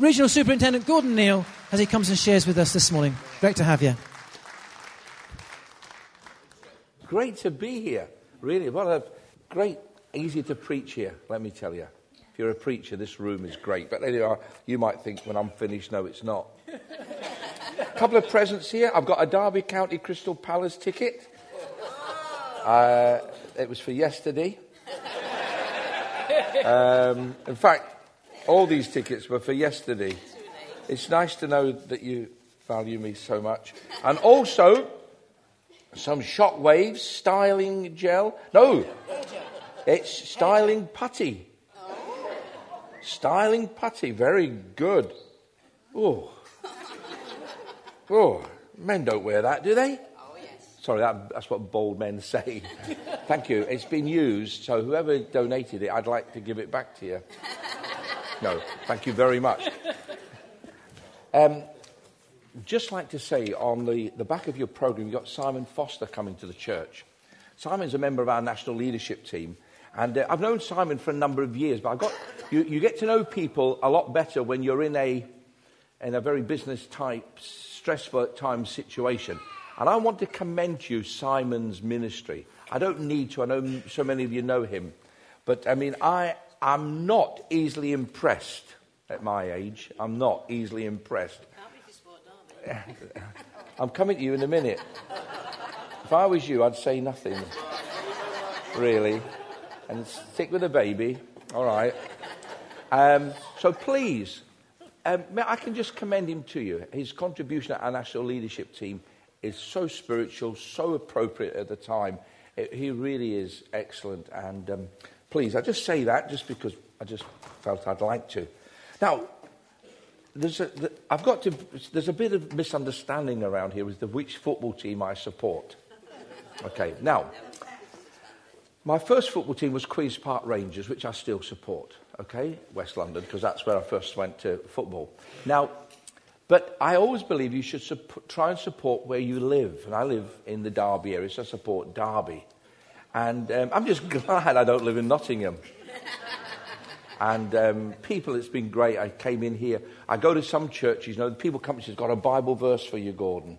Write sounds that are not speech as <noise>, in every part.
Regional Superintendent Gordon Neal as he comes and shares with us this morning. Great to have you. Great to be here. Really, what a great, easy to preach here, let me tell you. If you're a preacher, this room is great. But anyway, you might think when I'm finished, no, it's not. a <laughs> couple of presents here. I've got a Derby County Crystal Palace ticket. Uh, it was for yesterday. <laughs> Um, in fact, all these tickets were for yesterday. It's nice to know that you value me so much. And also, some shockwaves, styling gel. No, it's styling putty. Styling putty, very good. Oh. Oh, men don't wear that, do they? Oh yes. Sorry, that, that's what bold men say. <laughs> Thank you. It's been used, so whoever donated it, I'd like to give it back to you. No, thank you very much. Um, just like to say on the, the back of your program, you've got Simon Foster coming to the church. Simon's a member of our national leadership team. And uh, I've known Simon for a number of years, but I got, you, you get to know people a lot better when you're in a, in a very business type, stressful at times situation. And I want to commend you Simon's ministry. I don't need to, I know so many of you know him. But I mean, I am not easily impressed at my age. I'm not easily impressed. <laughs> I'm coming to you in a minute. If I was you, I'd say nothing, really, and stick with the baby. All right. Um, so please, um, I can just commend him to you. His contribution at our national leadership team is so spiritual, so appropriate at the time. It, he really is excellent. And um, please, I just say that just because I just felt I'd like to. Now, there's a, I've got to, there's a bit of misunderstanding around here as to which football team I support. Okay, now, my first football team was Queen's Park Rangers, which I still support, okay, West London, because that's where I first went to football. Now, but I always believe you should support, try and support where you live. And I live in the Derby area, so I support Derby. And um, I'm just <laughs> glad I don't live in Nottingham. And um, people, it's been great. I came in here. I go to some churches, you know, the people come and say, got a Bible verse for you, Gordon.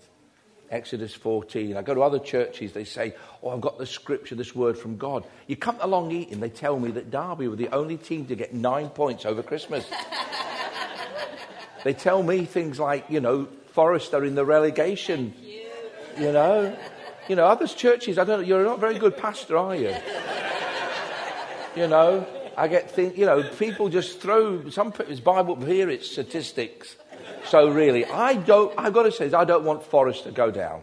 Exodus 14. I go to other churches, they say, Oh, I've got the scripture, this word from God. You come along eating, they tell me that Derby were the only team to get nine points over Christmas. they tell me things like, you know, Forest are in the relegation. You. you know, you know, other churches, I don't you're not a very good pastor, are you? you know, I get things, you know, people just throw some it's Bible here, it's statistics. So really, I don't. I've got to say, I don't want Forest to go down.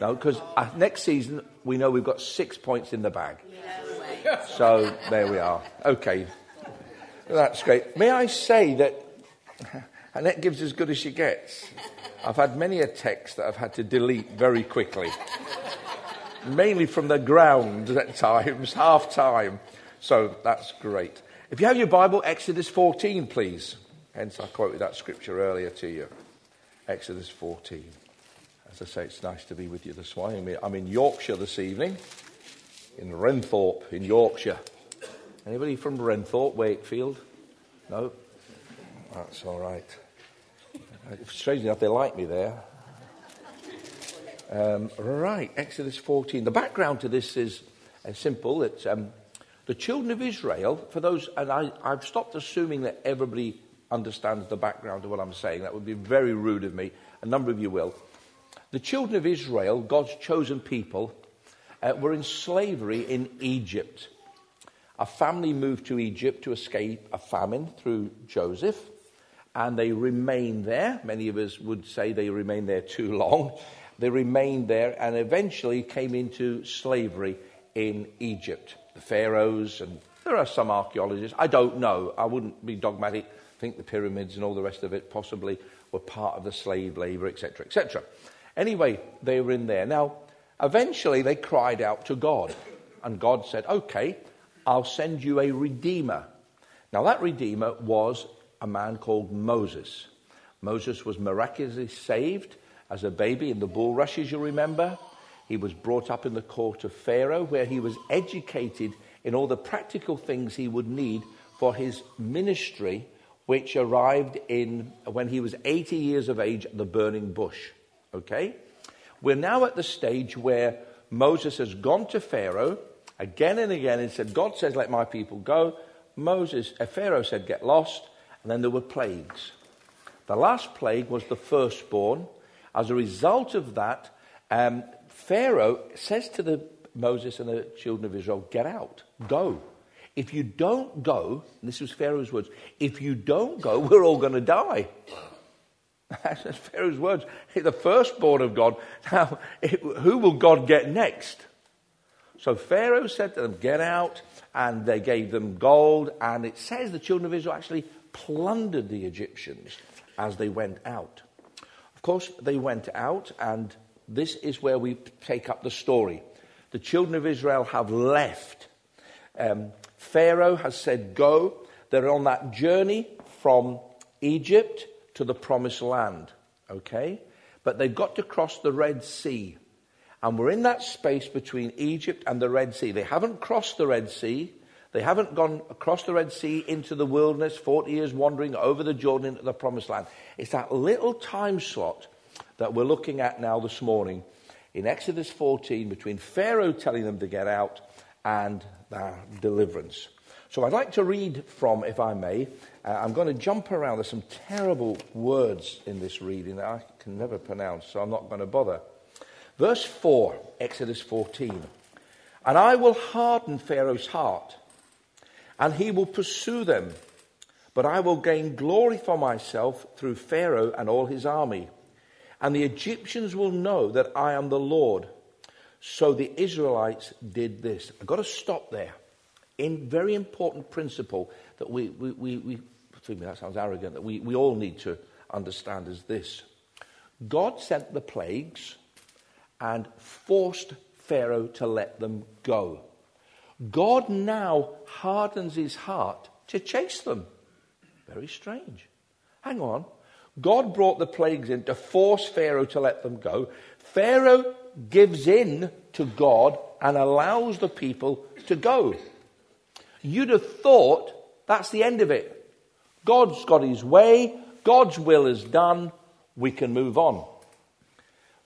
No, because uh, next season we know we've got six points in the bag. So there we are. Okay, that's great. May I say that <laughs> Annette gives as good as she gets. I've had many a text that I've had to delete very quickly, mainly from the ground at times, <laughs> half time. So that's great. If you have your Bible, Exodus 14, please. Hence, I quoted that scripture earlier to you. Exodus 14. As I say, it's nice to be with you this morning. I'm in Yorkshire this evening, in Wrenthorpe, in Yorkshire. Anybody from Wrenthorpe, Wakefield? No? That's all right. Uh, strangely enough, they like me there. Um, right, Exodus 14. The background to this is uh, simple. It's um, the children of Israel, for those, and I, I've stopped assuming that everybody understands the background of what I'm saying. That would be very rude of me. A number of you will. The children of Israel, God's chosen people, uh, were in slavery in Egypt. A family moved to Egypt to escape a famine through Joseph, and they remained there. Many of us would say they remained there too <laughs> long. They remained there and eventually came into slavery in Egypt the pharaohs, and there are some archaeologists. I don't know. I wouldn't be dogmatic. Think the pyramids and all the rest of it possibly were part of the slave labor, etc., etc. Anyway, they were in there. Now, eventually they cried out to God, and God said, Okay, I'll send you a redeemer. Now, that redeemer was a man called Moses. Moses was miraculously saved as a baby in the bulrushes, you remember. He was brought up in the court of Pharaoh, where he was educated in all the practical things he would need for his ministry which arrived in when he was 80 years of age at the burning bush. Okay? We're now at the stage where Moses has gone to Pharaoh again and again and said, God says, let my people go. Moses, uh, Pharaoh said, get lost. And then there were plagues. The last plague was the firstborn. As a result of that, um, Pharaoh says to the, Moses and the children of Israel, get out, go. If you don't go, this was Pharaoh's words, if you don't go, <laughs> we're all going to die. <laughs> That's Pharaoh's words. The firstborn of God. Now, who will God get next? So Pharaoh said to them, Get out. And they gave them gold. And it says the children of Israel actually plundered the Egyptians as they went out. Of course, they went out, and this is where we take up the story. The children of Israel have left. Um, Pharaoh has said, Go. They're on that journey from Egypt to the promised land. Okay? But they've got to cross the Red Sea. And we're in that space between Egypt and the Red Sea. They haven't crossed the Red Sea. They haven't gone across the Red Sea into the wilderness, 40 years wandering over the Jordan into the promised land. It's that little time slot that we're looking at now this morning in Exodus 14 between Pharaoh telling them to get out and their deliverance. So I'd like to read from, if I may, uh, I'm going to jump around. There's some terrible words in this reading that I can never pronounce, so I'm not going to bother. Verse 4, Exodus 14. And I will harden Pharaoh's heart, and he will pursue them. But I will gain glory for myself through Pharaoh and all his army. And the Egyptians will know that I am the Lord. So the Israelites did this. I've got to stop there. In very important principle that we, we, we, we me, that sounds arrogant, that we, we all need to understand is this God sent the plagues and forced Pharaoh to let them go. God now hardens his heart to chase them. Very strange. Hang on. God brought the plagues in to force Pharaoh to let them go. Pharaoh gives in to God and allows the people to go. You'd have thought that's the end of it. God's got his way, God's will is done, we can move on.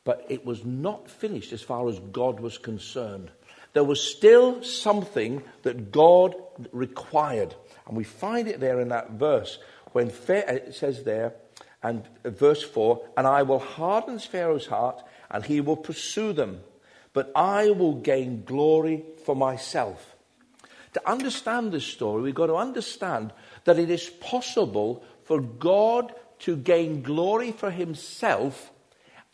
But it was not finished as far as God was concerned. There was still something that God required. And we find it there in that verse when it says there, and verse 4 And I will harden Pharaoh's heart, and he will pursue them, but I will gain glory for myself. To understand this story, we've got to understand that it is possible for God to gain glory for himself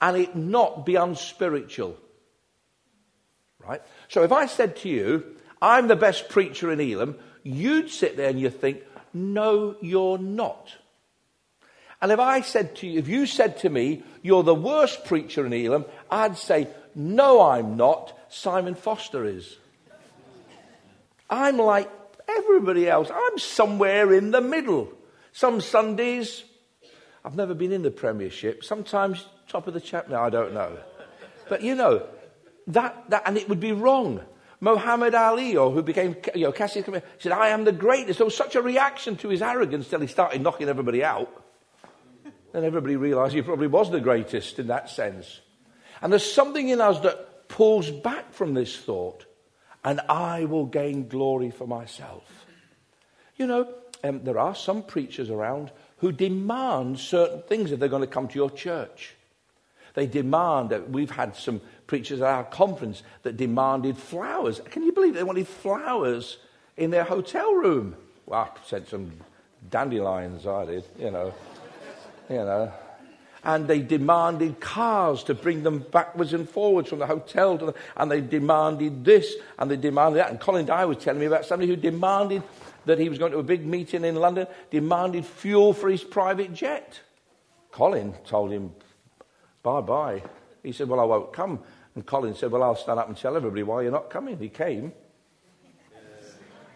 and it not be unspiritual. Right? So if I said to you, I'm the best preacher in Elim, you'd sit there and you'd think, no, you're not. And if I said to you, if you said to me, you're the worst preacher in Elim, I'd say, no, I'm not. Simon Foster is. I'm like everybody else. I'm somewhere in the middle. Some Sundays, I've never been in the Premiership. Sometimes top of the chap. No, I don't know. But you know, that, that and it would be wrong. Muhammad Ali, or who became, you know, Cassius said, I am the greatest. There was such a reaction to his arrogance till he started knocking everybody out. Then everybody realized he probably was the greatest in that sense. And there's something in us that pulls back from this thought and I will gain glory for myself. You know, um, there are some preachers around who demand certain things if they're going to come to your church. They demand that we've had some preachers at our conference that demanded flowers. Can you believe they wanted flowers in their hotel room? Well, I sent some dandelions, I did, you know. you know and they demanded cars to bring them backwards and forwards from the hotel to the, and they demanded this and they demanded that. And Colin Dye was telling me about somebody who demanded that he was going to a big meeting in London, demanded fuel for his private jet. Colin told him, bye bye. He said, Well, I won't come. And Colin said, Well, I'll stand up and tell everybody why you're not coming. He came.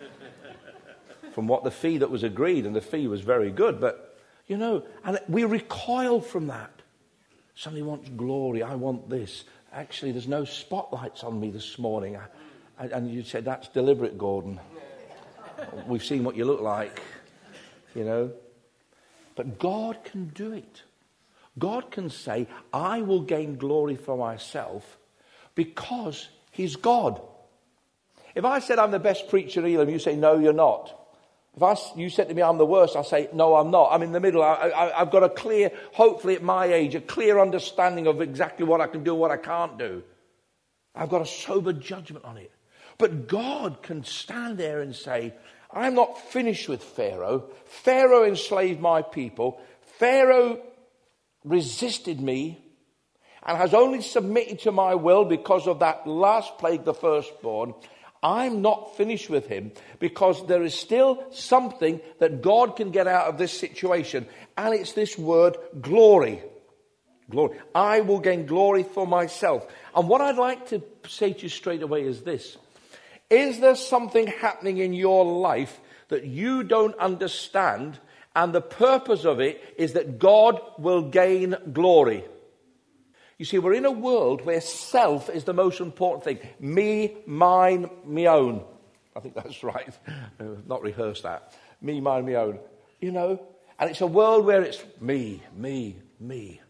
<laughs> From what the fee that was agreed, and the fee was very good, but you know, and we recoil from that. Somebody wants glory. I want this. Actually, there's no spotlights on me this morning. I, and you said, that's deliberate, Gordon. We've seen what you look like, you know. But God can do it. God can say, I will gain glory for myself because He's God. If I said I'm the best preacher in Elim, you say, no, you're not. If I, you said to me, I'm the worst, I say, no, I'm not. I'm in the middle. I, have got a clear, hopefully at my age, a clear understanding of exactly what I can do and what I can't do. I've got a sober judgment on it. But God can stand there and say, I'm not finished with Pharaoh. Pharaoh enslaved my people. Pharaoh resisted me and has only submitted to my will because of that last plague, the firstborn. I'm not finished with him because there is still something that God can get out of this situation, and it's this word glory. Glory. I will gain glory for myself. And what I'd like to say to you straight away is this Is there something happening in your life that you don't understand, and the purpose of it is that God will gain glory? You see, we're in a world where self is the most important thing. Me, mine, me own. I think that's <laughs> right. Not rehearse that. Me, mine, me own. You know? And it's a world where it's me, me, me.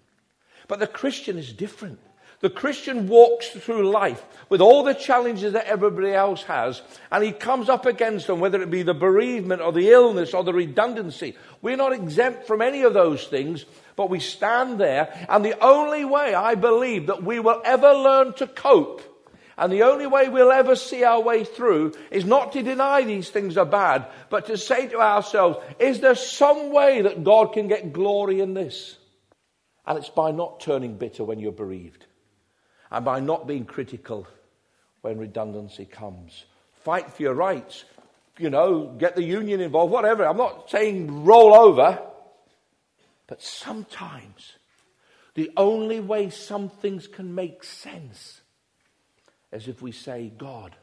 But the Christian is different. The Christian walks through life with all the challenges that everybody else has, and he comes up against them, whether it be the bereavement or the illness or the redundancy. We're not exempt from any of those things, but we stand there, and the only way I believe that we will ever learn to cope, and the only way we'll ever see our way through, is not to deny these things are bad, but to say to ourselves, is there some way that God can get glory in this? And it's by not turning bitter when you're bereaved and by not being critical when redundancy comes. Fight for your rights. You know, get the union involved, whatever. I'm not saying roll over. But sometimes the only way some things can make sense is if we say, God,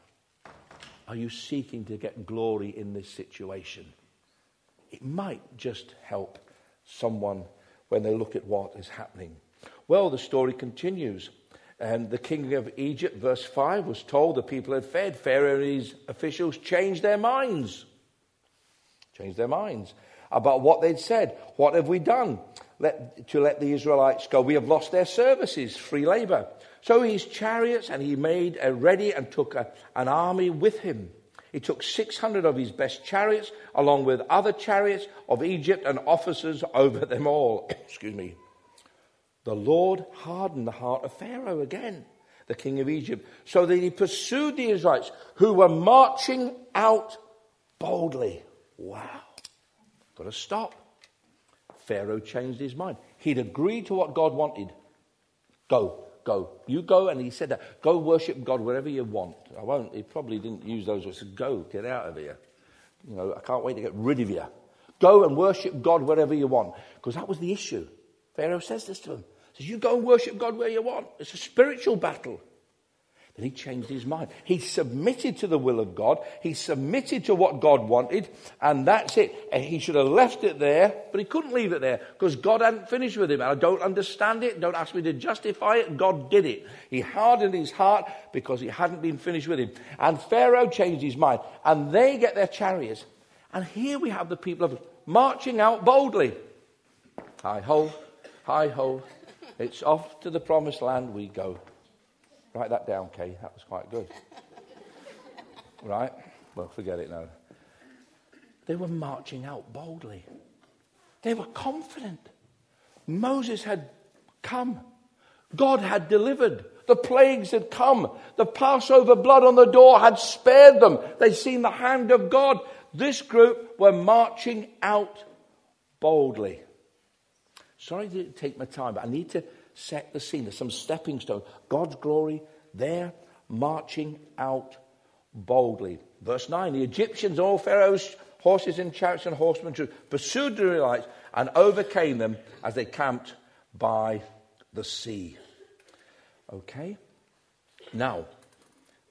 are you seeking to get glory in this situation? It might just help someone when they look at what is happening. Well, the story continues. And the king of Egypt, verse 5, was told the people had fed. Pharaoh and his officials changed their minds. Changed their minds about what they'd said. What have we done let, to let the Israelites go? We have lost their services, free labor. So his chariots, and he made a ready and took a, an army with him. He took 600 of his best chariots, along with other chariots of Egypt and officers over them all. <coughs> Excuse me the Lord hardened the heart of Pharaoh again, the king of Egypt, so that he pursued the Israelites who were marching out boldly. Wow. Got to stop. Pharaoh changed his mind. He'd agreed to what God wanted. Go, go. You go, and he said that. Go worship God wherever you want. I won't. He probably didn't use those words. Go, get out of here. You know, I can't wait to get rid of you. Go and worship God wherever you want. Because that was the issue. Pharaoh says this to him says, You go and worship God where you want. It's a spiritual battle. Then he changed his mind. He submitted to the will of God. He submitted to what God wanted, and that's it. He should have left it there, but he couldn't leave it there because God hadn't finished with him. And I don't understand it. Don't ask me to justify it. God did it. He hardened his heart because he hadn't been finished with him. And Pharaoh changed his mind, and they get their chariots. And here we have the people of marching out boldly. Hi ho, hi ho, it's off to the promised land we go. Write that down, Kay. That was quite good. <laughs> right? Well, forget it now. They were marching out boldly. They were confident. Moses had come. God had delivered. The plagues had come. The Passover blood on the door had spared them. They'd seen the hand of God. This group were marching out boldly. Sorry to take my time, but I need to set the scene. There's some stepping stones. God's glory there, marching out boldly. Verse 9 The Egyptians, all Pharaoh's horses and chariots and horsemen, pursued the Israelites and overcame them as they camped by the sea. Okay? Now,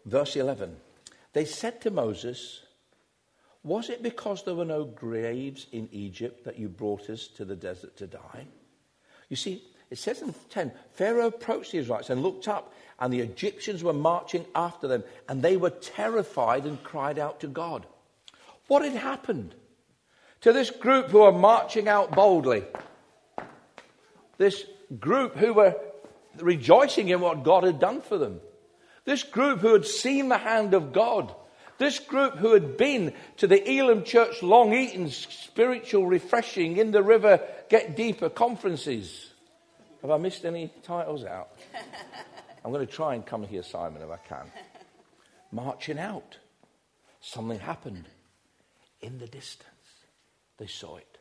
verse 11. They said to Moses, Was it because there were no graves in Egypt that you brought us to the desert to die? You see, it says in 10 Pharaoh approached the Israelites and looked up, and the Egyptians were marching after them, and they were terrified and cried out to God. What had happened? to this group who were marching out boldly, this group who were rejoicing in what God had done for them, this group who had seen the hand of God, this group who had been to the Elim Church Long Eaton spiritual refreshing in the river Get Deeper conferences. Have I missed any titles out? <laughs> I'm going to try and come here, Simon, if I can. Marching out. Something happened in the distance. They saw it.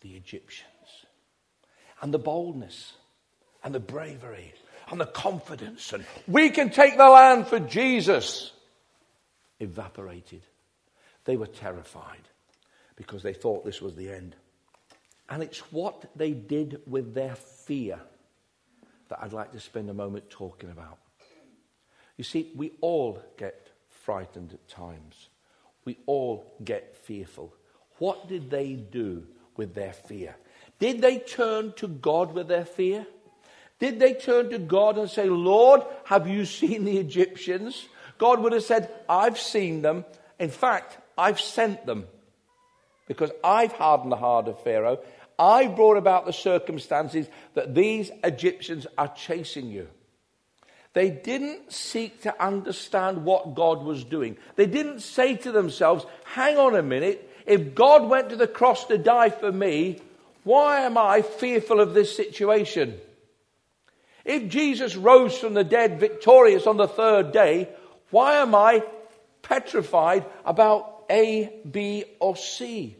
The Egyptians. And the boldness and the bravery and the confidence and we can take the land for Jesus evaporated. They were terrified because they thought this was the end. And it's what they did with their fear that I'd like to spend a moment talking about. You see, we all get frightened at times. We all get fearful. What did they do with their fear? Did they turn to God with their fear? Did they turn to God and say, Lord, have you seen the Egyptians? God would have said, I've seen them. In fact, I've sent them because I've hardened the heart of Pharaoh. I've brought about the circumstances that these Egyptians are chasing you. They didn't seek to understand what God was doing. They didn't say to themselves, hang on a minute, if God went to the cross to die for me, why am I fearful of this situation? If Jesus rose from the dead victorious on the third day, why am I petrified about A, B, or C?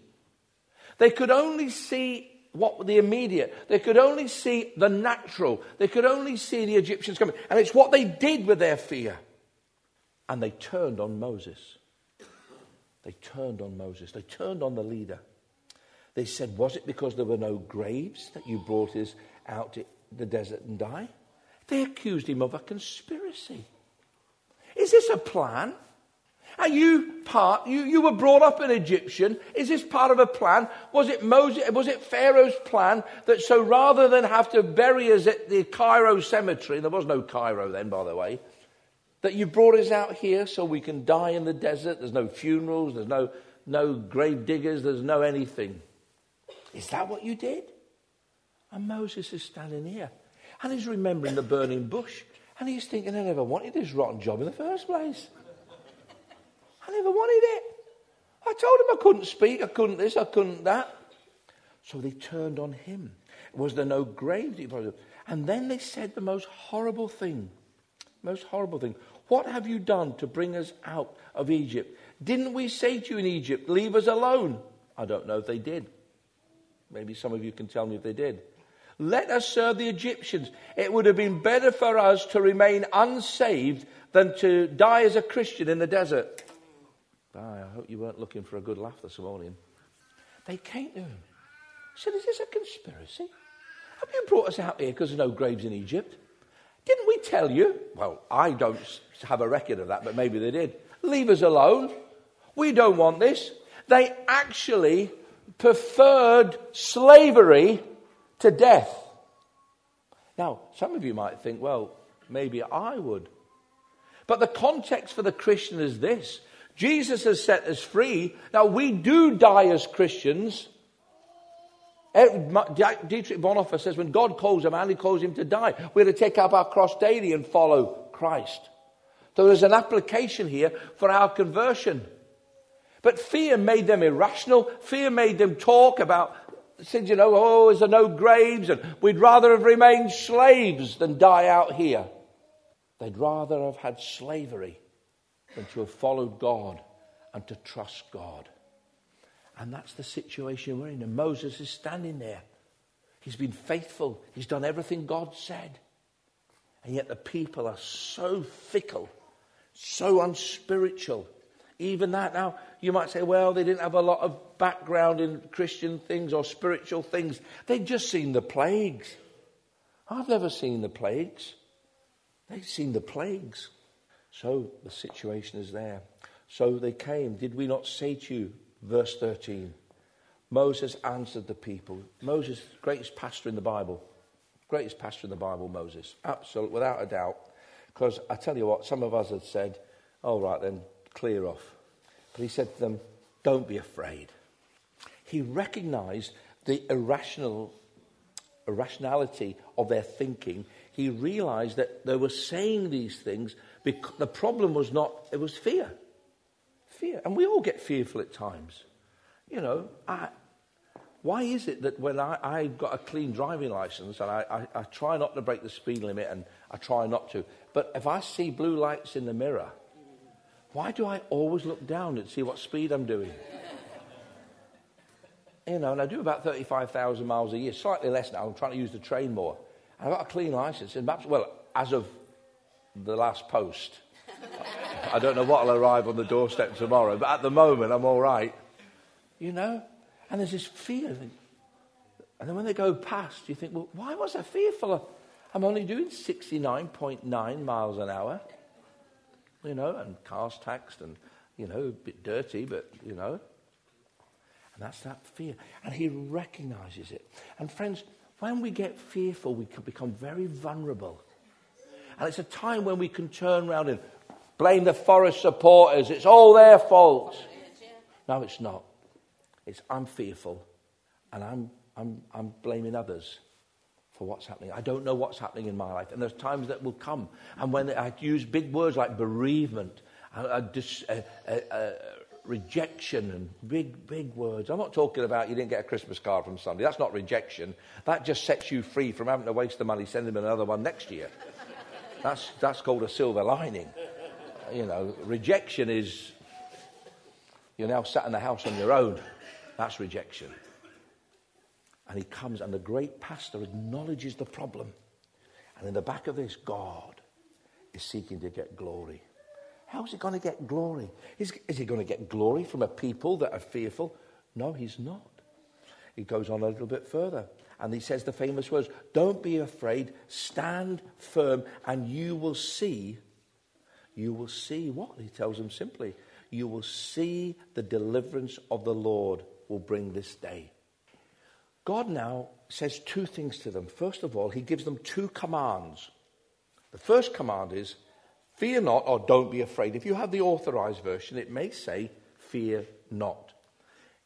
They could only see what the immediate. They could only see the natural. They could only see the Egyptians coming. And it's what they did with their fear. And they turned on Moses. They turned on Moses. They turned on the leader. They said, Was it because there were no graves that you brought us out to the desert and die? They accused him of a conspiracy. Is this a plan? Are you part? You, you were brought up an Egyptian. Is this part of a plan? Was it Moses? Was it Pharaoh's plan that so rather than have to bury us at the Cairo cemetery, there was no Cairo then, by the way, that you brought us out here so we can die in the desert? There's no funerals. There's no no grave diggers. There's no anything. Is that what you did? And Moses is standing here, and he's remembering the burning bush, and he's thinking, I never wanted this rotten job in the first place. I never wanted it. I told him I couldn't speak, I couldn't this, I couldn't that. So they turned on him. Was there no grave? And then they said the most horrible thing. Most horrible thing. What have you done to bring us out of Egypt? Didn't we say to you in Egypt, leave us alone? I don't know if they did. Maybe some of you can tell me if they did. Let us serve the Egyptians. It would have been better for us to remain unsaved than to die as a Christian in the desert. I hope you weren't looking for a good laugh this morning. They came to him. said, Is this a conspiracy? Have you brought us out here because there's no graves in Egypt? Didn't we tell you? Well, I don't have a record of that, but maybe they did. Leave us alone. We don't want this. They actually preferred slavery to death. Now, some of you might think, well, maybe I would. But the context for the Christian is this Jesus has set us free. Now, we do die as Christians. Eh, Dietrich Bonhoeffer says when God calls a man, he calls him to die. We're to take up our cross daily and follow Christ. So there's an application here for our conversion. But fear made them irrational. Fear made them talk about, said, you know, oh, is there no graves? And we'd rather have remained slaves than die out here. They'd rather have had slavery than to have followed God and to trust God. And that's the situation we're in. And Moses is standing there. He's been faithful, he's done everything God said. And yet the people are so fickle, so unspiritual. Even that, now, you might say, well, they didn't have a lot of background in Christian things or spiritual things. They'd just seen the plagues. I've never seen the plagues. They've seen the plagues. So the situation is there. So they came. Did we not say to you, verse 13? Moses answered the people. Moses, greatest pastor in the Bible. Greatest pastor in the Bible, Moses. Absolute, without a doubt. Because I tell you what, some of us had said, all right then, clear off. But he said to them, don't be afraid. He recognized the irrational, irrationality of their thinking. He realized that they were saying these things because the problem was not, it was fear. Fear. And we all get fearful at times. You know, I, why is it that when I, I got a clean driving license and I, I, I try not to break the speed limit and I try not to, but if I see blue lights in the mirror, why do I always look down and see what speed I'm doing? you know, and I do about 35,000 miles a year, slightly less now. I'm trying to use the train more. And I've got a clean license. And perhaps, well, as of the last post, <laughs> I don't know what will arrive on the doorstep tomorrow, but at the moment, I'm all right. You know? And there's this fear. And then when they go past, you think, well, why was I fearful? I'm only doing 69.9 miles an hour. You know, and cars taxed and, you know, a bit dirty, but, you know. And that's that fear. And he recognizes it. And friends, when we get fearful, we can become very vulnerable. And it's a time when we can turn around and blame the Forest supporters. It's all their fault. No, it's not. It's I'm fearful and I'm, I'm, I'm blaming others for what's happening. I don't know what's happening in my life. And there's times that will come. And when I use big words like bereavement, a, a, a, rejection and big, big words. I'm not talking about you didn't get a Christmas card from somebody. That's not rejection. That just sets you free from having to waste the money sending them another one next year. That's, that's called a silver lining. You know, rejection is you're now sat in the house on your own. That's rejection. And he comes, and the great pastor acknowledges the problem. And in the back of this, God is seeking to get glory. How's he going to get glory? Is, is he going to get glory from a people that are fearful? No, he's not. He goes on a little bit further and he says the famous words Don't be afraid, stand firm, and you will see. You will see what? He tells them simply you will see the deliverance of the Lord will bring this day. God now says two things to them. First of all, he gives them two commands. The first command is Fear not, or don't be afraid. If you have the authorized version, it may say, Fear not.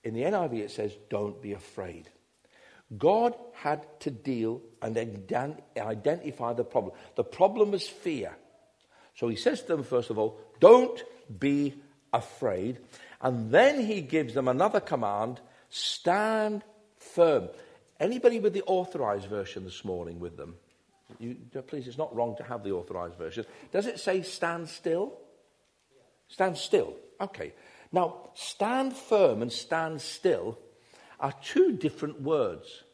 In the NIV, it says, Don't be afraid. God had to deal and identify the problem. The problem was fear. So he says to them, first of all, Don't be afraid. And then he gives them another command stand firm. Anybody with the authorized version this morning with them? You, please, it's not wrong to have the authorized version. Does it say stand still? Stand still. Okay. Now, stand firm and stand still are two different words.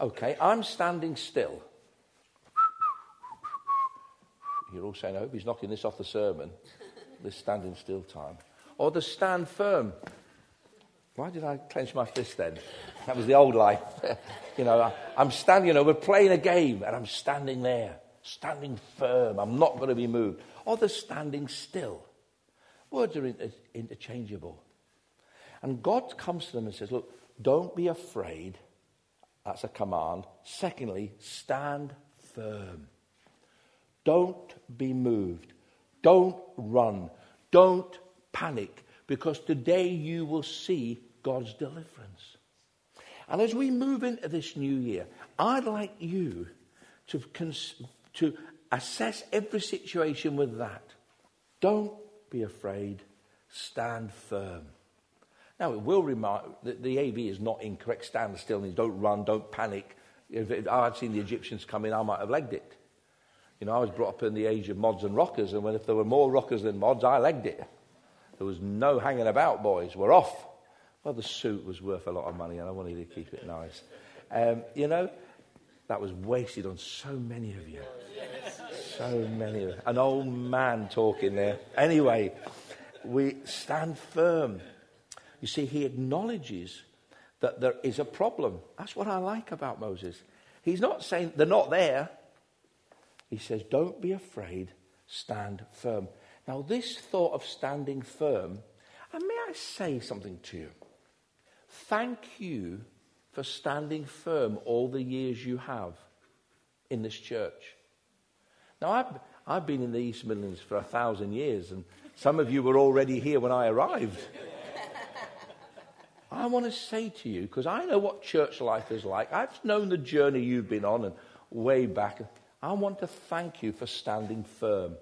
Okay, I'm standing still. You're all saying, I hope he's knocking this off the sermon, this standing still time. Or the stand firm. Why did I clench my fist then? That was the old life. <laughs> you know, I, I'm standing, you know, we're playing a game and I'm standing there, standing firm. I'm not going to be moved. Or the standing still. Words are inter- interchangeable. And God comes to them and says, Look, don't be afraid. That's a command. Secondly, stand firm. Don't be moved. Don't run. Don't panic because today you will see God's deliverance. And as we move into this new year, I'd like you to, cons- to assess every situation with that. Don't be afraid, stand firm. Now, it will remark that the AV is not incorrect. Stand still means don't run, don't panic. If I had seen the Egyptians come in, I might have legged it. You know, I was brought up in the age of mods and rockers, and when, if there were more rockers than mods, I legged it. There was no hanging about, boys. We're off. Well, the suit was worth a lot of money, and I wanted to keep it nice. Um, you know, that was wasted on so many of you. So many of you. An old man talking there. Anyway, we stand firm. You see, he acknowledges that there is a problem. That's what I like about Moses. He's not saying they're not there. He says, Don't be afraid, stand firm. Now, this thought of standing firm, and may I say something to you? Thank you for standing firm all the years you have in this church. Now, I've, I've been in the East Midlands for a thousand years, and some of you were already here when I arrived. I want to say to you, because I know what church life is like. I've known the journey you've been on and way back. I want to thank you for standing firm.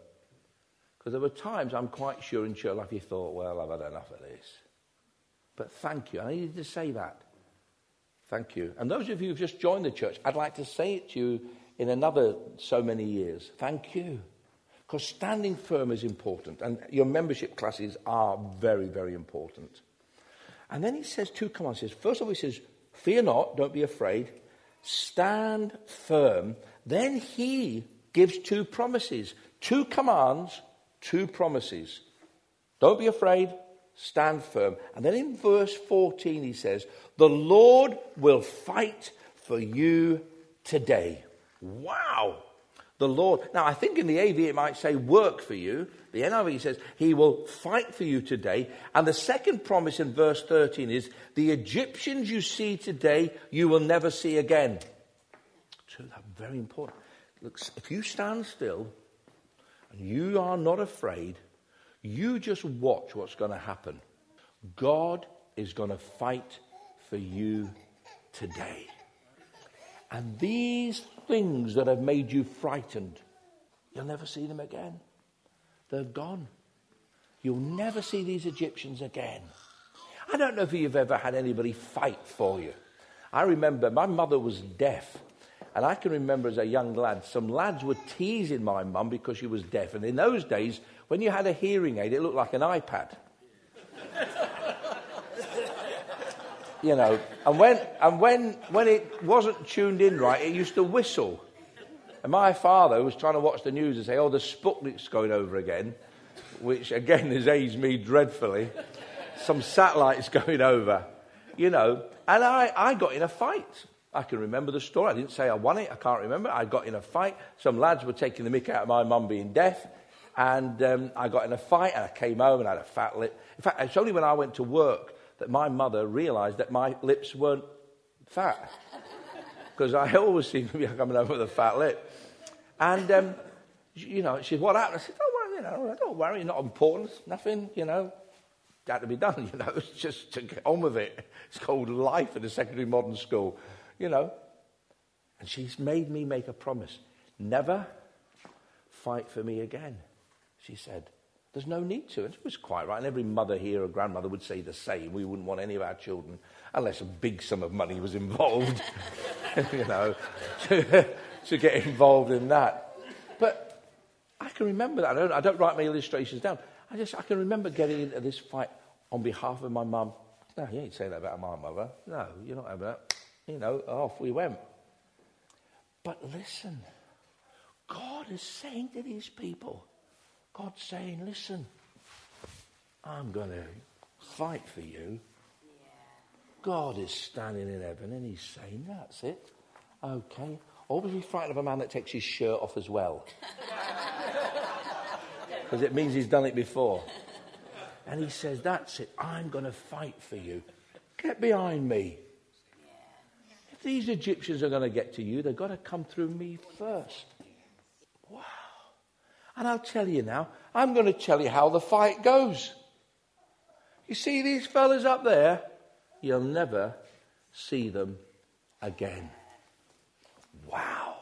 Because there were times I'm quite sure in church life you thought, well, I've had enough of this. But thank you. I needed to say that. Thank you. And those of you who've just joined the church, I'd like to say it to you in another so many years. Thank you. Because standing firm is important, and your membership classes are very, very important. And then he says two commands. He says, first of all, he says, Fear not, don't be afraid, stand firm. Then he gives two promises, two commands, two promises. Don't be afraid, stand firm. And then in verse 14, he says, The Lord will fight for you today. Wow. The Lord. Now, I think in the AV it might say work for you. The NIV says he will fight for you today. And the second promise in verse 13 is the Egyptians you see today, you will never see again. So that's very important. Look, if you stand still and you are not afraid, you just watch what's going to happen. God is going to fight for you today. And these things that have made you frightened, you'll never see them again. They're gone. You'll never see these Egyptians again. I don't know if you've ever had anybody fight for you. I remember my mother was deaf. And I can remember as a young lad, some lads were teasing my mum because she was deaf. And in those days, when you had a hearing aid, it looked like an iPad. you know, and when, and when, when it wasn't tuned in right, it used to whistle. And my father was trying to watch the news and say, oh, the Sputnik's going over again, which again has aged me dreadfully. Some satellites <laughs> going over, you know. And I, I got in a fight. I can remember the story. I didn't say I won it. I can't remember. I got in a fight. Some lads were taking the mick out of my mum being deaf. And um, I got in a fight and I came home and I had a fat lip. In fact, it's only when I went to work that my mother realized that my lips weren't fat. <laughs> Because I always seem to be coming home with a fat lip. And, um, you know, she said, What happened? I said, Don't worry, you know, don't worry, not important, nothing, you know. Had to be done, <laughs> you know, just to get on with it. It's called life in a secondary modern school, you know. And she's made me make a promise never fight for me again, she said. There's no need to. And it was quite right. And every mother here or grandmother would say the same. We wouldn't want any of our children, unless a big sum of money was involved, <laughs> you know, to, to, get involved in that. But I can remember that. I don't, I don't write my illustrations down. I just, I can remember getting into this fight on behalf of my mum. No, you ain't saying that about my mother. No, you're not having that. You know, off we went. But listen, God is saying to these people, God's saying, listen, I'm going to fight for you. God is standing in heaven and he's saying, that's it. Okay. Always be frightened of a man that takes his shirt off as well. <laughs> Because it means he's done it before. And he says, that's it. I'm going to fight for you. Get behind me. If these Egyptians are going to get to you, they've got to come through me first. And I'll tell you now, I'm going to tell you how the fight goes. You see these fellas up there? You'll never see them again. Wow.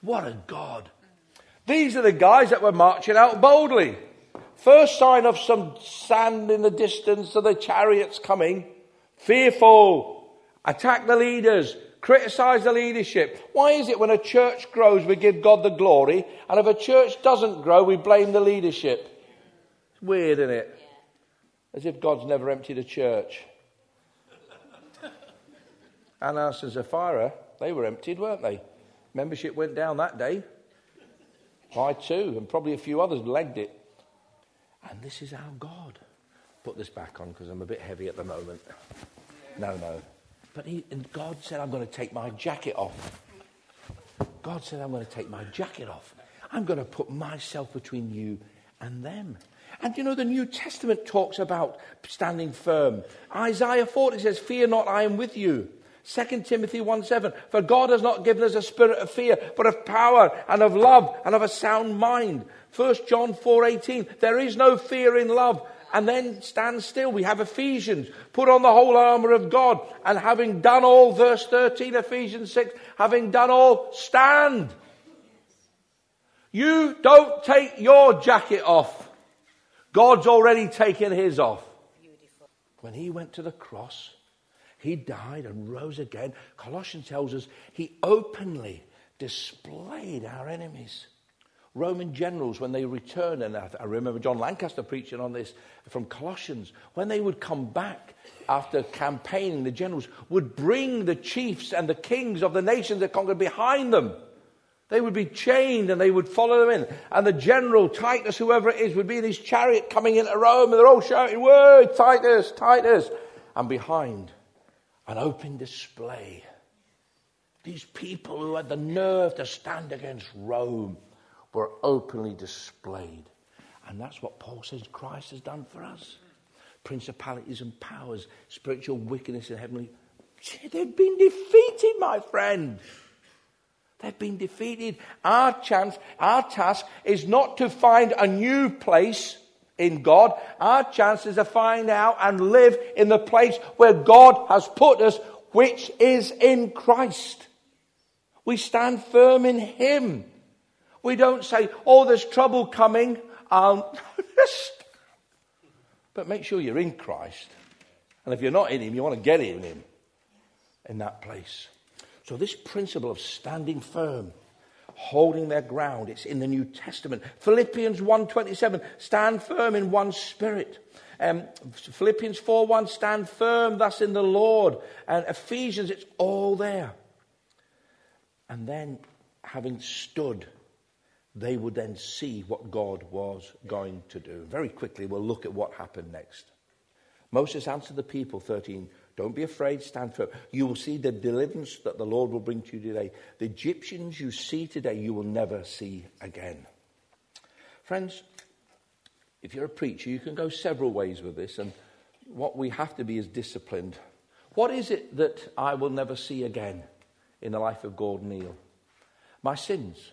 What a God. These are the guys that were marching out boldly. First sign of some sand in the distance of the chariots coming. Fearful. Attack the leaders criticize the leadership. Why is it when a church grows, we give God the glory, and if a church doesn't grow, we blame the leadership? It's weird, isn't it? As if God's never emptied a church. <laughs> Ananias and Sapphira, they were emptied, weren't they? Membership went down that day I too, and probably a few others legged it. And this is our God. Put this back on because I'm a bit heavy at the moment. No, no. But he, and God said, I'm going to take my jacket off. God said, I'm going to take my jacket off. I'm going to put myself between you and them. And you know, the New Testament talks about standing firm. Isaiah 40 says, Fear not, I am with you. 2 Timothy 1 7, For God has not given us a spirit of fear, but of power and of love and of a sound mind. 1 John 4 18, There is no fear in love, and then stand still. We have Ephesians. Put on the whole armour of God. And having done all, verse 13, Ephesians 6, having done all, stand. You don't take your jacket off. God's already taken his off. Beautiful. When he went to the cross, he died and rose again. Colossians tells us he openly displayed our enemies. Roman generals, when they returned, and I, I remember John Lancaster preaching on this from Colossians, when they would come back after campaigning, the generals would bring the chiefs and the kings of the nations that conquered behind them they would be chained and they would follow them in. And the general, Titus, whoever it is, would be in his chariot coming into Rome and they're all shouting, Whoa, Titus, Titus. And behind, an open display. These people who had the nerve to stand against Rome were openly displayed. And that's what Paul says Christ has done for us. Principalities and powers, spiritual wickedness in heavenly. They've been defeated, my friend. They've been defeated. Our chance, our task is not to find a new place in God. Our chance is to find out and live in the place where God has put us, which is in Christ. We stand firm in Him. We don't say, oh, there's trouble coming. Um, <laughs> but make sure you're in Christ. And if you're not in Him, you want to get in Him in that place. So, this principle of standing firm, holding their ground, it's in the New Testament. Philippians 1.27, stand firm in one spirit. Um, Philippians 4.1, stand firm thus in the Lord. And Ephesians, it's all there. And then, having stood, they would then see what God was going to do. Very quickly, we'll look at what happened next. Moses answered the people, 13, don't be afraid, stand firm. You will see the deliverance that the Lord will bring to you today. The Egyptians you see today, you will never see again. Friends, if you're a preacher, you can go several ways with this, and what we have to be is disciplined. What is it that I will never see again in the life of Gordon Neal? My sins.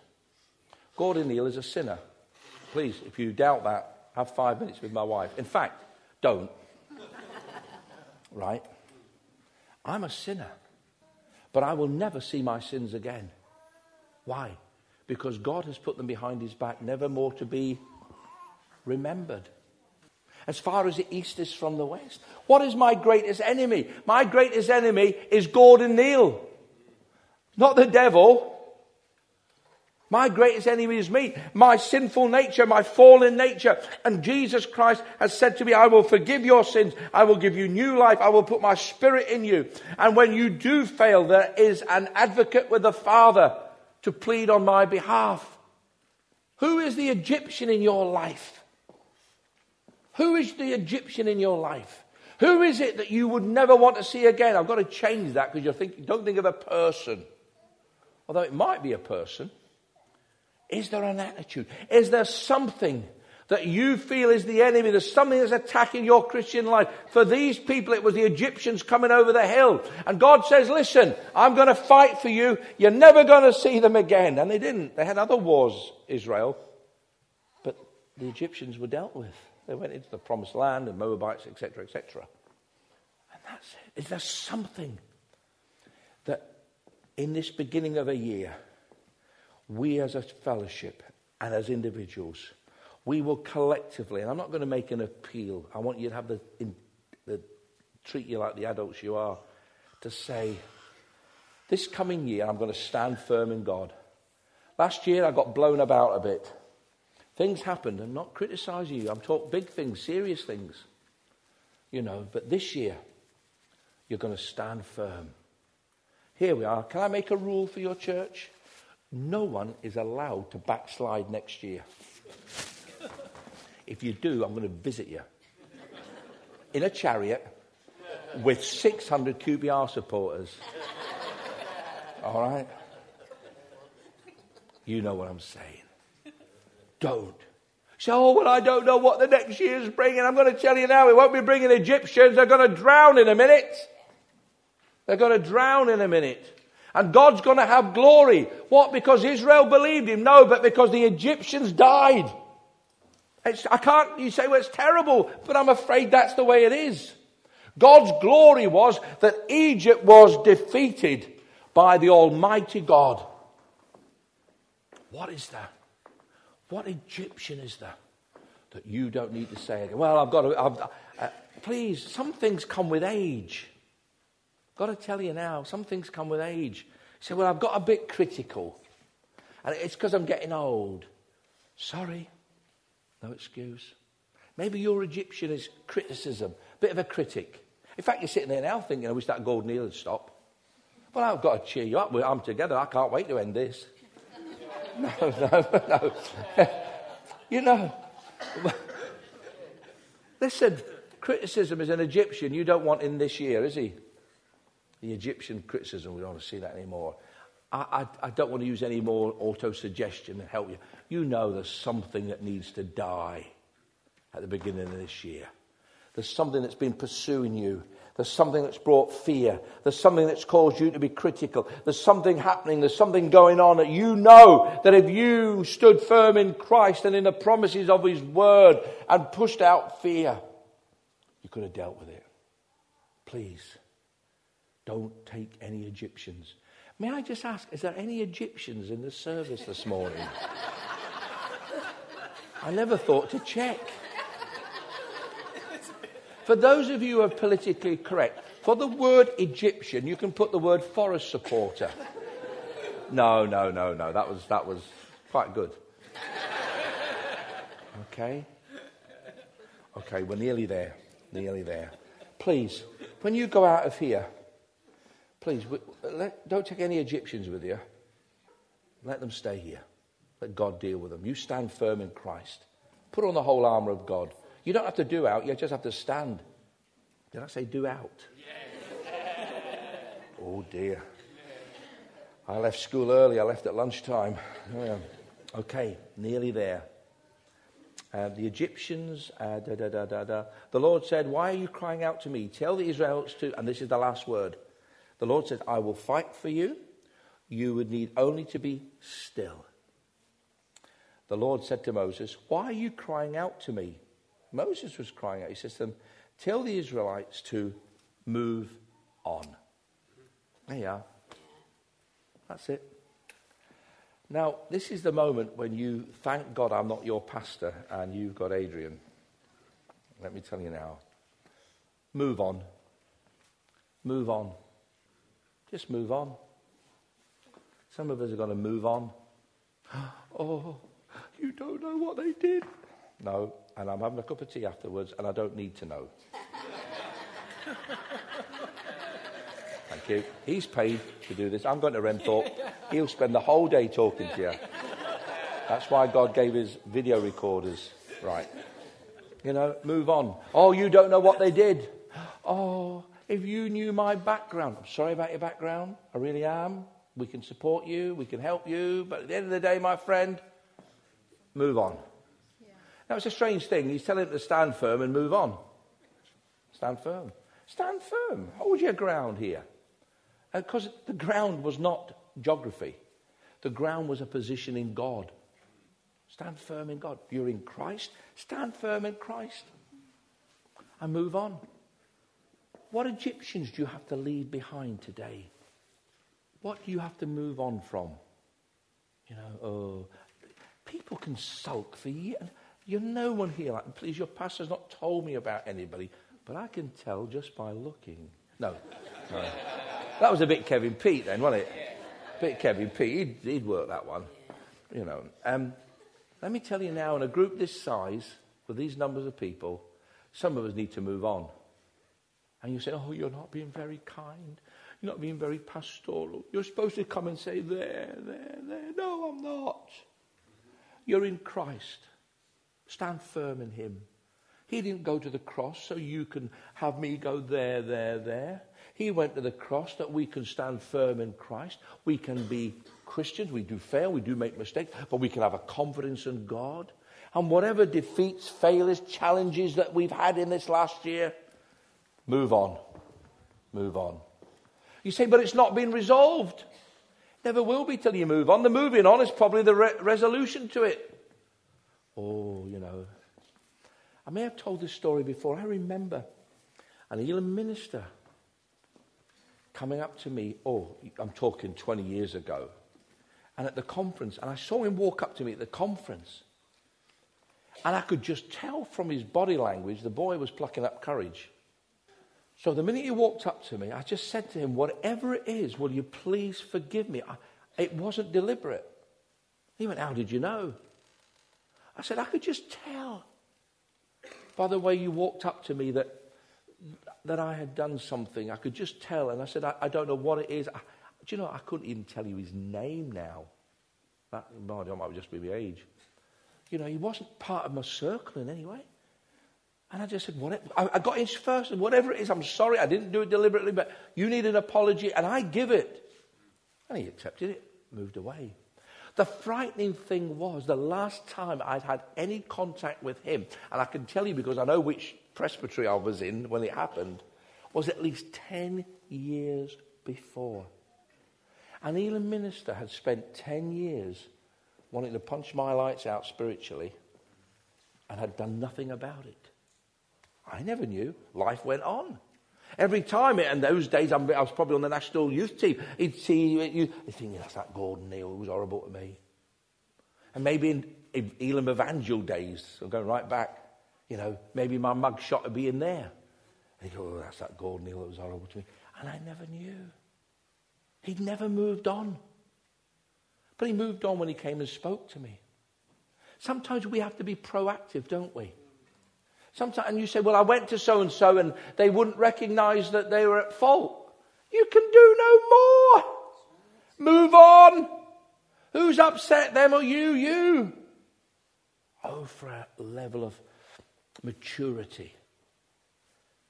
Gordon Neal is a sinner. Please, if you doubt that, have five minutes with my wife. In fact, don't. right? I'm a sinner, but I will never see my sins again. Why? Because God has put them behind his back, never more to be remembered. As far as the east is from the west. What is my greatest enemy? My greatest enemy is Gordon Neal. Not the devil, my greatest enemy is me, my sinful nature, my fallen nature. And Jesus Christ has said to me, I will forgive your sins. I will give you new life. I will put my spirit in you. And when you do fail, there is an advocate with the Father to plead on my behalf. Who is the Egyptian in your life? Who is the Egyptian in your life? Who is it that you would never want to see again? I've got to change that because you don't think of a person. Although it might be a person. Is there an attitude? Is there something that you feel is the enemy? There's something that's attacking your Christian life. For these people, it was the Egyptians coming over the hill. And God says, listen, I'm going to fight for you. You're never going to see them again. And they didn't. They had other wars, Israel. But the Egyptians were dealt with. They went into the promised land and Moabites, etc., etc. And that's it. Is there something that in this beginning of a year, we as a fellowship and as individuals, we will collectively, and I'm not going to make an appeal, I want you to have the, in, the treat you like the adults you are, to say, this coming year I'm going to stand firm in God. Last year I got blown about a bit. Things happened. I'm not criticizing you. I'm talking big things, serious things. You know, but this year you're going to stand firm. Here we are. Can I make a rule for your church? No one is allowed to backslide next year. if you do, I'm going to visit you in a chariot with 600 QPR supporters. All right? You know what I'm saying. Don't. So, oh, well, I don't know what the next year's bringing. I'm going to tell you now, it won't be bringing Egyptians. They're going to drown in a minute. They're going to drown in a minute. And God's going to have glory. What? Because Israel believed him? No, but because the Egyptians died. It's, I can't, you say, well, it's terrible, but I'm afraid that's the way it is. God's glory was that Egypt was defeated by the Almighty God. What is that? What Egyptian is that? that you don't need to say again? Well, I've got to, I've, uh, please, some things come with age. I've got to tell you now, some things come with age. You say, well, I've got a bit critical. And it's because I'm getting old. Sorry, no excuse. Maybe your Egyptian is criticism, bit of a critic. In fact, you're sitting there now thinking, I wish that Gordon Neil would stop. Well, I've got to cheer you up. I'm together. I can't wait to end this. <laughs> No, no, no. <laughs> you know, <laughs> listen, criticism is an Egyptian you don't want in this year, is he? The Egyptian criticism, we don't want to see that anymore. I, I, I don't want to use any more auto suggestion to help you. You know there's something that needs to die at the beginning of this year. There's something that's been pursuing you. There's something that's brought fear. There's something that's caused you to be critical. There's something happening. There's something going on that you know that if you stood firm in Christ and in the promises of His Word and pushed out fear, you could have dealt with it. Please, don't take any Egyptians. May I just ask, is there any Egyptians in the service this morning? I never thought to check. For those of you who are politically correct, for the word Egyptian, you can put the word forest supporter. No, no, no, no. That was, that was quite good. Okay? Okay, we're nearly there. Nearly there. Please, when you go out of here, please, let, don't take any Egyptians with you. Let them stay here. Let God deal with them. You stand firm in Christ. Put on the whole armour of God. You don't have to do out, you just have to stand. Did I say do out? oh dear. I left school early, I left at lunchtime. Yeah. Okay, nearly there. Uh, the Egyptians, uh, da, da, da, da, da. The Lord said, Why are you crying out to me? Tell the Israelites to, and this is the last word. The Lord said, I will fight for you. You would need only to be still. The Lord said to Moses, Why are you crying out to me? Moses was crying out. He says to them, Tell the Israelites to move on. There you are. That's it. Now, this is the moment when you thank God I'm not your pastor and you've got Adrian. Let me tell you now. Move on. Move on. Just move on. Some of us are going to move on. <gasps> Oh, you don't know what they did. No, and I'm having a cup of tea afterwards, and I don't need to know. <laughs> Thank you. He's paid to do this. I'm going to Wrenthorpe. He'll spend the whole day talking to you. That's why God gave his video recorders. Right. You know, move on. Oh, you don't know what they did. <gasps> Oh, if you knew my background. I'm sorry about your background. I really am. We can support you. We can help you. But at the end of the day, my friend, move on. Now, it's a strange thing. He's telling them to stand firm and move on. Stand firm. Stand firm. Hold your ground here. Because uh, the ground was not geography, the ground was a position in God. Stand firm in God. You're in Christ. Stand firm in Christ. And move on. What Egyptians do you have to leave behind today? What do you have to move on from? You know, oh, people can sulk for years. You're no one here like, please, your pastor's not told me about anybody, but I can tell just by looking. No. no. That was a bit Kevin Pete then, wasn't it? A bit Kevin Pete. He'd, he'd work that one. You know. Um, let me tell you now, in a group this size, with these numbers of people, some of us need to move on. And you say, oh, you're not being very kind. You're not being very pastoral. You're supposed to come and say, there, there, there. No, I'm not. You're in Christ. Stand firm in him. He didn't go to the cross so you can have me go there, there, there. He went to the cross that we can stand firm in Christ. We can be Christians. We do fail. We do make mistakes. But we can have a confidence in God. And whatever defeats, failures, challenges that we've had in this last year, move on. Move on. You say, but it's not been resolved. Never will be till you move on. The moving on is probably the re- resolution to it. Oh, you know, I may have told this story before. I remember an Elim minister coming up to me, oh, I'm talking 20 years ago, and at the conference, and I saw him walk up to me at the conference. And I could just tell from his body language the boy was plucking up courage. So the minute he walked up to me, I just said to him, Whatever it is, will you please forgive me? I, it wasn't deliberate. He went, How did you know? I said, I could just tell by the way you walked up to me that, that I had done something. I could just tell. And I said, I, I don't know what it is. I, do you know, I couldn't even tell you his name now. That, well, might just be my age. You know, he wasn't part of my circle in any way. And I just said, whatever. I, got his first, and whatever it is, I'm sorry, I didn't do it deliberately, but you need an apology, and I give it. And he accepted it, moved away. The frightening thing was the last time I'd had any contact with him, and I can tell you because I know which presbytery I was in when it happened, was at least 10 years before. An Elim minister had spent 10 years wanting to punch my lights out spiritually and had done nothing about it. I never knew. Life went on. Every time, in those days, I was probably on the national youth team, he'd see you, he'd think, that's that Gordon Neil who was horrible to me. And maybe in, Elim Evangel days, I'm going right back, you know, maybe my mug shot would be in there. And he'd go, oh, that's that Gordon Neil that was horrible to me. And I never knew. He'd never moved on. But he moved on when he came and spoke to me. Sometimes we have to be proactive, don't we? Sometimes, and you say, well, I went to so and so and they wouldn't recognize that they were at fault. You can do no more. Move on. Who's upset, them or you? You. Oh, for a level of maturity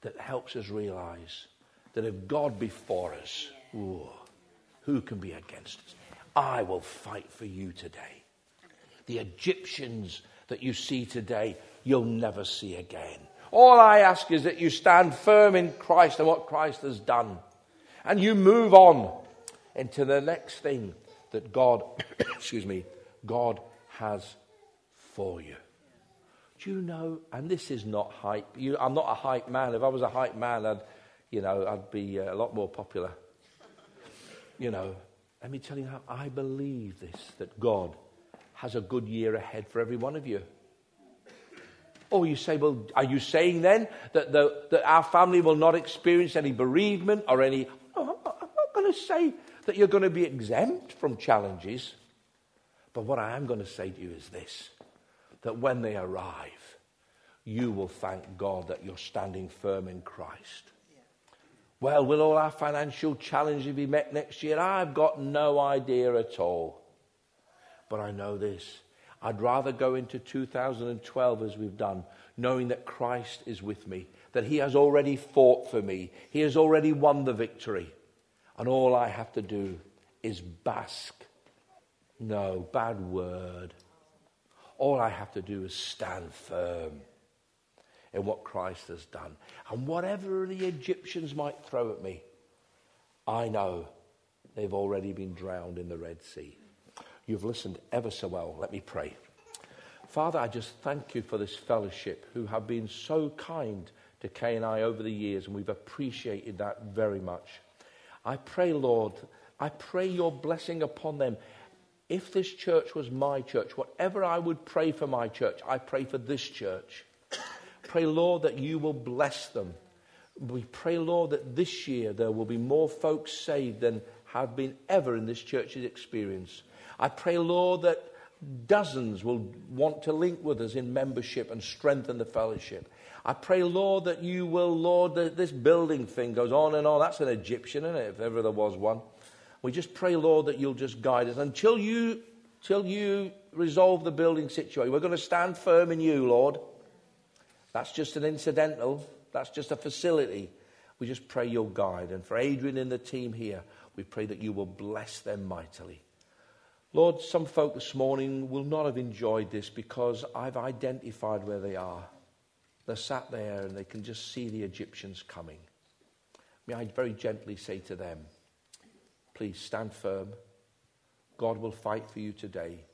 that helps us realize that if God be for us, ooh, who can be against us? I will fight for you today. The Egyptians that you see today, you'll never see again. All I ask is that you stand firm in Christ and what Christ has done. And you move on into the next thing that God, <coughs> excuse me, God has for you. Do you know, and this is not hype. You, I'm not a hype man. If I was a hype man, I'd, you know, I'd be uh, a lot more popular. You know, let me tell you how I believe this that God has a good year ahead for every one of you. Oh, you say, well, are you saying then that, the, that our family will not experience any bereavement or any. No, I'm not going to say that you're going to be exempt from challenges. But what I am going to say to you is this that when they arrive, you will thank God that you're standing firm in Christ. Well, will all our financial challenges be met next year? I've got no idea at all. But I know this I'd rather go into 2012 as we've done, knowing that Christ is with me, that He has already fought for me, He has already won the victory. And all I have to do is bask. No, bad word. All I have to do is stand firm in what Christ has done. And whatever the Egyptians might throw at me, I know they've already been drowned in the Red Sea. You've listened ever so well. Let me pray. Father, I just thank you for this fellowship who have been so kind to Kay and I over the years, and we've appreciated that very much. I pray, Lord, I pray your blessing upon them. If this church was my church, whatever I would pray for my church, I pray for this church. Pray, Lord, that you will bless them. We pray, Lord, that this year there will be more folks saved than have been ever in this church's experience. I pray, Lord, that dozens will want to link with us in membership and strengthen the fellowship. I pray, Lord, that you will, Lord, that this building thing goes on and on. That's an Egyptian, isn't it, if ever there was one. We just pray, Lord, that you'll just guide us until you, till you resolve the building situation. We're going to stand firm in you, Lord. That's just an incidental, that's just a facility. We just pray you'll guide. And for Adrian and the team here, we pray that you will bless them mightily. Lord, some folk this morning will not have enjoyed this because I've identified where they are. They're sat there and they can just see the Egyptians coming. May I very gently say to them, please stand firm. God will fight for you today,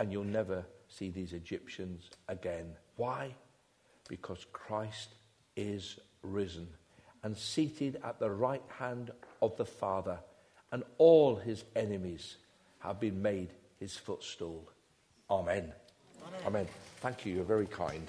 and you'll never see these Egyptians again. Why? because Christ is risen and seated at the right hand of the Father, and all his enemies have been made his footstool. Amen. Amen. Amen. Thank you. You're very kind.